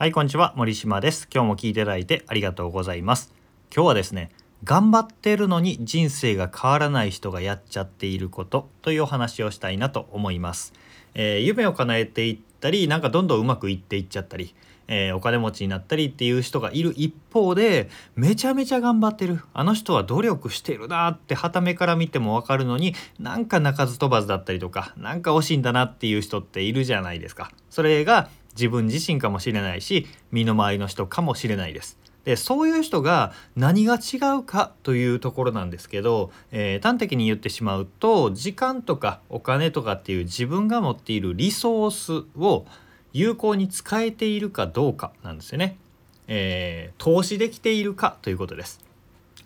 はいこんにちは森島です。今日も聞いていただいてありがとうございます。今日はですね頑張ってるのに人生が変わらない人がやっちゃっていることというお話をしたいなと思います、えー、夢を叶えていったりなんかどんどんうまくいっていっちゃったりえー、お金持ちになったりっていう人がいる一方でめちゃめちゃ頑張ってる。あの人は努力してるなって傍目から見ても分かるのになんか鳴かず飛ばずだったりとかなんか惜しいんだなっていう人っているじゃないですか。それが自分自身かもしれないし身の回りの人かもしれないです。でそういう人が何が違うかというところなんですけど、えー、端的に言ってしまうと時間とかお金とかっていう自分が持っているリソースを有効に使えているかどうかなんですよね。えー、投資できているかということです。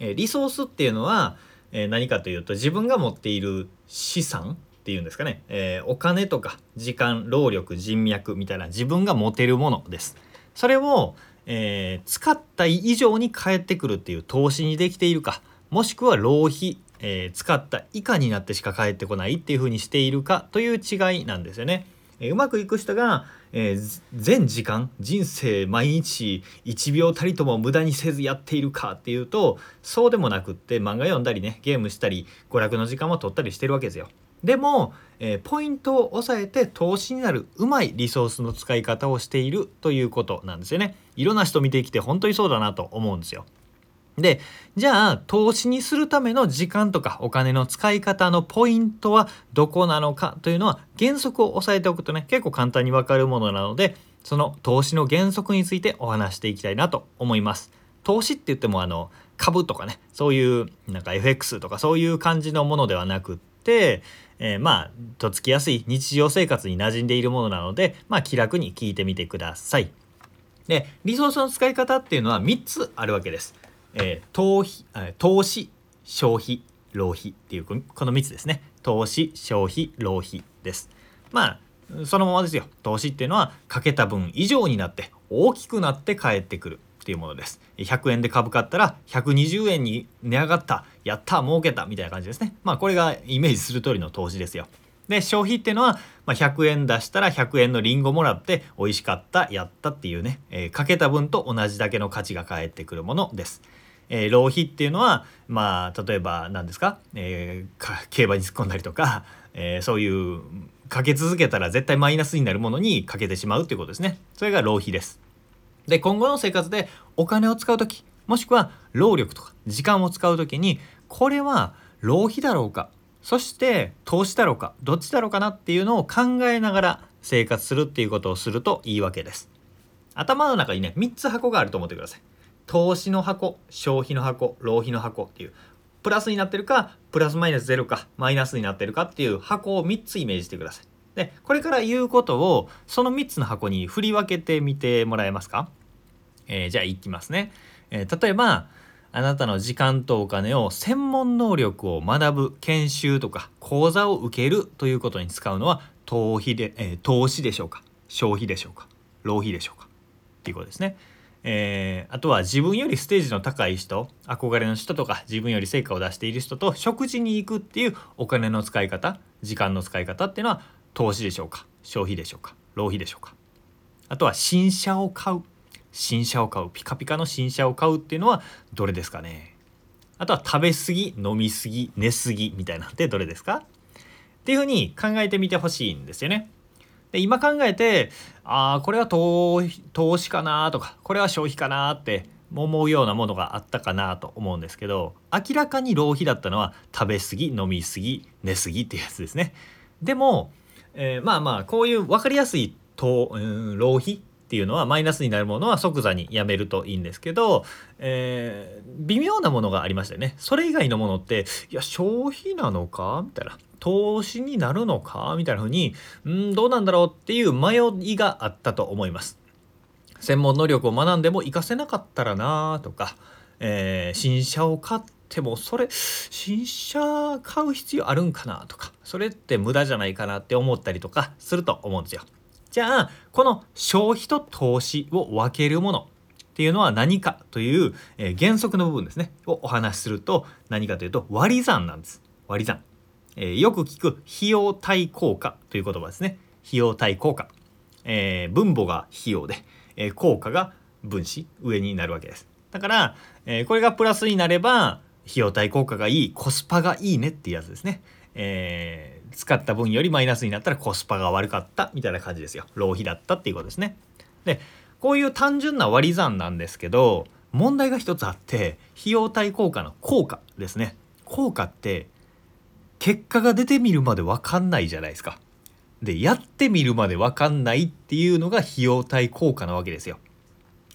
えー、リソースっていうのは、え何かというと自分が持っている資産っていうんですかね、えー、お金とか時間労力人脈みたいな自分が持てるものです。それを、えー、使った以上に返ってくるっていう投資にできているかもしくは浪費、えー、使った以下になってしか返ってこないっていうふうにしているかという違いなんですよね、えうまくいく人が、え全時間人生毎日1秒たりとも無駄にせずやっているかっていうとそうでもなくって漫画読んだりねゲームしたり娯楽の時間を取ったりしてるわけですよ。でも、えー、ポイントを押さえて投資になるうまいリソースの使い方をしているということなんですよね。いろんな人見てきて本当にそうだなと思うんですよ。でじゃあ投資にするための時間とかお金の使い方のポイントはどこなのかというのは原則を押さえておくとね結構簡単にわかるものなのでその投資の原則についてお話していきたいなと思います。投資って言ってもあの株とかねそういうなんか FX とかそういう感じのものではなくって、えー、まあとっつきやすい日常生活に馴染んでいるものなので、まあ、気楽に聞いてみてください。でリソースの使い方っていうのは3つあるわけです。えー、投費投資消費浪費っていうこの3つですね。投資消費浪費です。まあそのままですよ。投資っていうのはかけた分以上になって大きくなって返ってくる。っていうものです100円で株買ったら120円に値上がったやった儲けたみたいな感じですねまあこれがイメージする通りの投資ですよで消費っていうのは、まあ、100円出したら100円のリンゴもらって美味しかったやったっていうね、えー、かけた分と同じだけの価値が返ってくるものです。えー、浪費っていうのはまあ例えば何ですか,、えー、競馬に突っ込んだりとか、えー、そういうかけ続けたら絶対マイナスになるものにかけてしまうっていうことですね。それが浪費です。で今後の生活でお金を使う時もしくは労力とか時間を使う時にこれは浪費だろうか？そして投資だろうか？どっちだろうかなっていうのを考えながら生活するっていうことをするといいわけです。頭の中にね3つ箱があると思ってください。投資の箱消費の箱浪費の箱っていうプラスになってるかプラスマイナスゼロかマイナスになってるかっていう箱を3つイメージしてください。でこれから言うことをその3つの箱に振り分けてみてもらえますか、えー、じゃあいきますね、えー、例えばあなたの時間とお金を専門能力を学ぶ研修とか講座を受けるということに使うのは投費で、えー、投資でしょうか？消費でしょうか？浪費でしょうか？っていうことですね。えー、あとは自分よりステージの高い人憧れの人とか自分より成果を出している人と食事に行くっていうお金の使い方時間の使い方っていうのは投資でしょうか？消費でしょうか？浪費でしょうか？あとは新車を買う。新車を買う。ピカピカの新車を買うっていうのはどれですかね？あとは食べ過ぎ飲み過ぎ寝過ぎみたいなんてどれですか？っていうふうに考えてみてほしいんですよね。で今考えてああこれは投資かなとかこれは消費かなって思うようなものがあったかなと思うんですけど明らかに浪費だったのは食べ過ぎ飲み過ぎ寝過ぎっていうやつですね。でもえー、まあまあこういう分かりやすいと、うん、浪費っていうのはマイナスになるものは即座にやめるといいんですけど、えー、微妙なものがありましたよね。それ以外のものっていや消費なのかみたいな。投資になるのかみたいな風にうんどうなんだろうっていう迷いがあったと思います。専門能力を学んでも活かせなかったらなとか、えー、新車を買っててもそれ新車買う必要あるんかなとかそれって無駄じゃないかなって思ったりとかすると思うんですよ。じゃあこの消費と投資を分けるものっていうのは何かという、え、原則の部分ですね。をお話しすると何かというと割り算なんです。割り算、えー、よく聞く費用対効果という言葉ですね。費用対効果、えー、分母が費用で、え、効果が分子上になるわけです。だから、え、これがプラスになれば費用対効果がいいコスパがいいねっていうやつですね、えー、使った分よりマイナスになったらコスパが悪かったみたいな感じですよ。浪費だったっていうことですね。でこういう単純な割り算なんですけど問題が一つあって費用対効果の効果ですね。効果って結果が出てみるまで分かんないじゃないですか。でやってみるまで分かんないっていうのが費用対効果なわけですよ。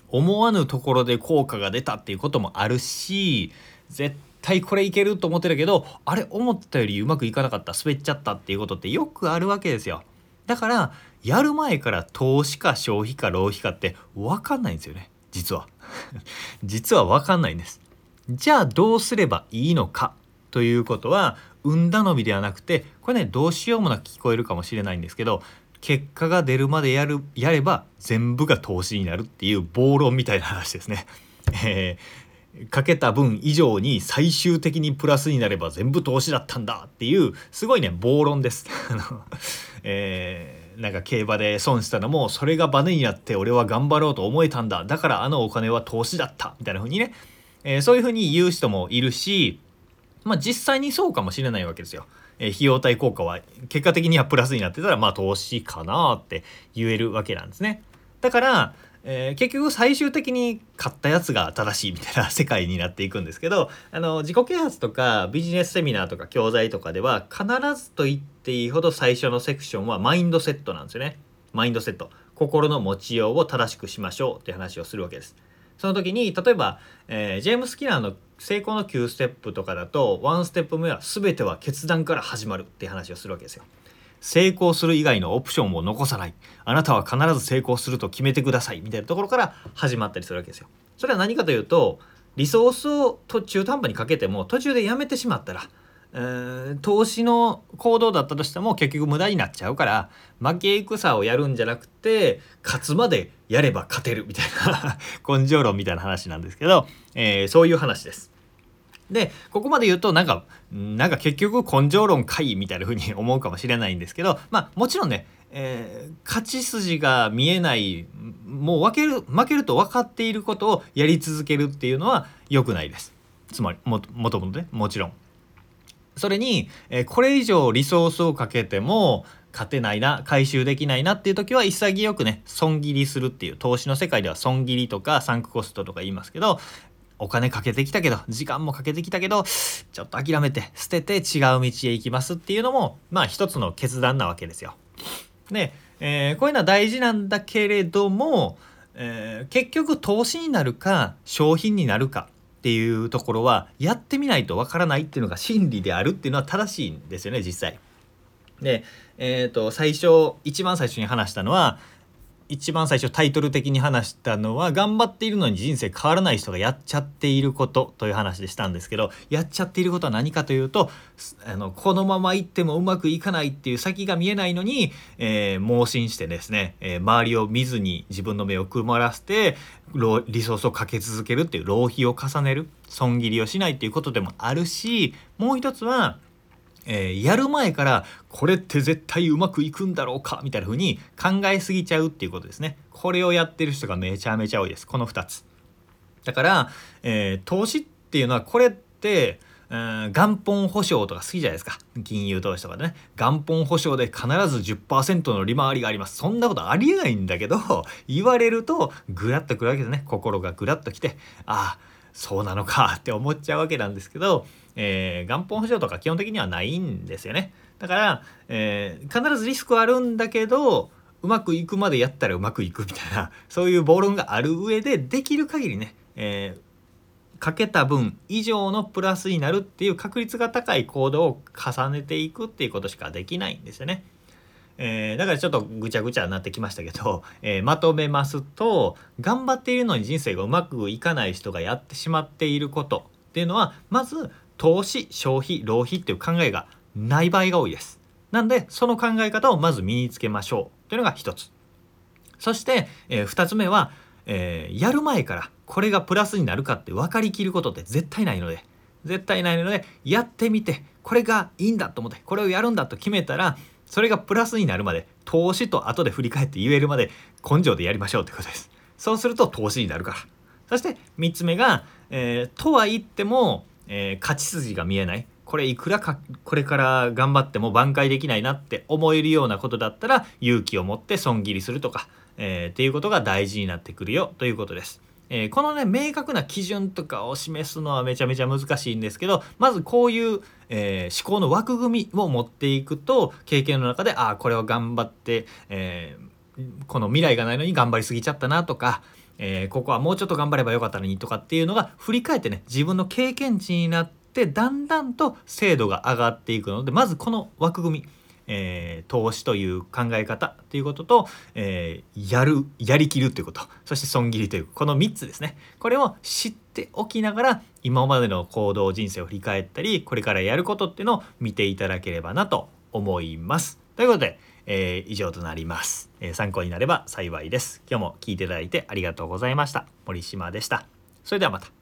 思わぬところで効果が出たっていうこともあるし絶対これいけると思ってたけどあれ思ったよりうまくいかなかった。滑っちゃったっていうことってよくあるわけですよ。だからやる前から投資か消費か浪費かって分かんないんですよね。実は。実は分かんないんです。じゃあどうすればいいのかということは運頼みではなくてこれねどうしようもなく聞こえるかもしれないんですけど結果が出るまでやるやれば全部が投資になるっていう暴論みたいな話ですね。えー、かけた分以上に最終的にプラスになれば全部投資だったんだっていうすごいね暴論です。えー、なんか競馬で損したのもそれがバネになって俺は頑張ろうと思えたんだだからあのお金は投資だったみたいな風にね、えー、そういう風に言う人もいるしまあ実際にそうかもしれないわけですよ。え費用対効果は結果的にはプラスになってたらまあ投資かなって言えるわけなんですね。だから、えー、結局最終的に買ったやつが正しいみたいな世界になっていくんですけどあの自己啓発とかビジネスセミナーとか教材とかでは必ずと言っていいほど最初のセクションはマインドセットなんですよね。マインドセット心の持ちようを正しくしましょうって話をするわけです。その時に例えば、えー、ジェームス・キラーの成功の9ステップとかだと1ステップ目は全ては決断から始まるっていう話をするわけですよ。成功する以外のオプションを残さないあなたは必ず成功すると決めてくださいみたいなところから始まったりするわけですよ。それは何かというとリソースを途中途半端にかけても途中でやめてしまったら、投資の行動だったとしても結局無駄になっちゃうから負け戦をやるんじゃなくて勝つまでやれば勝てるみたいな 根性論みたいな話なんですけど、えー、そういう話です。でここまで言うとなんかなんか結局根性論かいみたいな風に思うかもしれないんですけどまあもちろんね、えー、勝ち筋が見えないもう負ける負けると分かっていることをやり続けるっていうのは良くないです。つまりももともとねもちろん。それに、えこれ以上リソースをかけても勝てないな回収できないなっていう時は潔くね損切りするっていう投資の世界では損切りとかサンクコストとか言いますけどお金かけてきたけど時間もかけてきたけどちょっと諦めて捨てて違う道へ行きますっていうのもまあ一つの決断なわけですよ。で、えー、こういうのは大事なんだけれども、えー、結局投資になるか商品になるかっていうところはやってみないとわからないっていうのが真理であるっていうのは正しいんですよね実際。で、えーと、最初一番最初に話したのは一番最初タイトル的に話したのは頑張っているのに人生変わらない人がやっちゃっていることという話でしたんですけどやっちゃっていることは何かというとあのこのまま行ってもうまくいかないっていう先が見えないのに、えー、盲信してですね、えー、周りを見ずに自分の目を曇らせてリソースをかけ続けるっていう浪費を重ねる損切りをしないっていうことでもあるしもう一つは、えー、やる前からこれって絶対うまくいくんだろうかみたいな風に考えすぎちゃうっていうことですね。これをやってる人がめちゃめちゃ多いです。この2つ。だから、えー、投資っていうのはこれってうん元本保証とか好きじゃないですか金融投資とかでね元本保証で必ず10%の利回りがありますそんなことありえないんだけど言われるとグラッとくるわけですね心がグラッときてああそうなのかって思っちゃうわけなんですけど、えー、元本保証とか基本的にはないんですよねだから、えー、必ずリスクはあるんだけどうまくいくまでやったらうまくいくみたいなそういう暴論がある上でできる限りね、えーかけた分以上のプラスになるっていう確率が高い行動を重ねていくっていうことしかできないんですよね。えー、だからちょっとぐちゃぐちゃになってきましたけど、えー、まとめますと頑張っているのに人生がうまくいかない人がやってしまっていることっていうのはまず投資消費浪費っていう考えがない場合が多いです。なんでその考え方をまず身につけましょうというのが一つ。そして、えー、つ目は、えー、やる前からこれがプラスになるかって分かりきることって絶対ないので絶対ないのでやってみてこれがいいんだと思ってこれをやるんだと決めたらそれがプラスになるまで投資と後で振り返って言えるまで根性でやりましょうってことです。そうすると投資になるからそして3つ目が、えー、とは言っても、えー、勝ち筋が見えないこれいくらかこれから頑張っても挽回できないなって思えるようなことだったら勇気を持って損切りするとか、えー、っていうことが大事になってくるよということです。えー、このね明確な基準とかを示すのはめちゃめちゃ難しいんですけどまずこういう、えー、思考の枠組みを持っていくと経験の中でああこれを頑張って、えー、この未来がないのに頑張りすぎちゃったなとか、え、ここはもうちょっと頑張ればよかったのにとかっていうのが振り返ってね自分の経験値になってだんだんと精度が上がっていくのでまずこの枠組みえー、投資という考え方ということと、えー、やるやりきるということそして損切りというこの3つですねこれを知っておきながら今までの行動人生を振り返ったりこれからやることっていうのを見ていただければなと思います。ということで、えー、以上となります、え参考になれば幸いです。今日も聞いていただいてありがとうございました。森島でした。それではまた。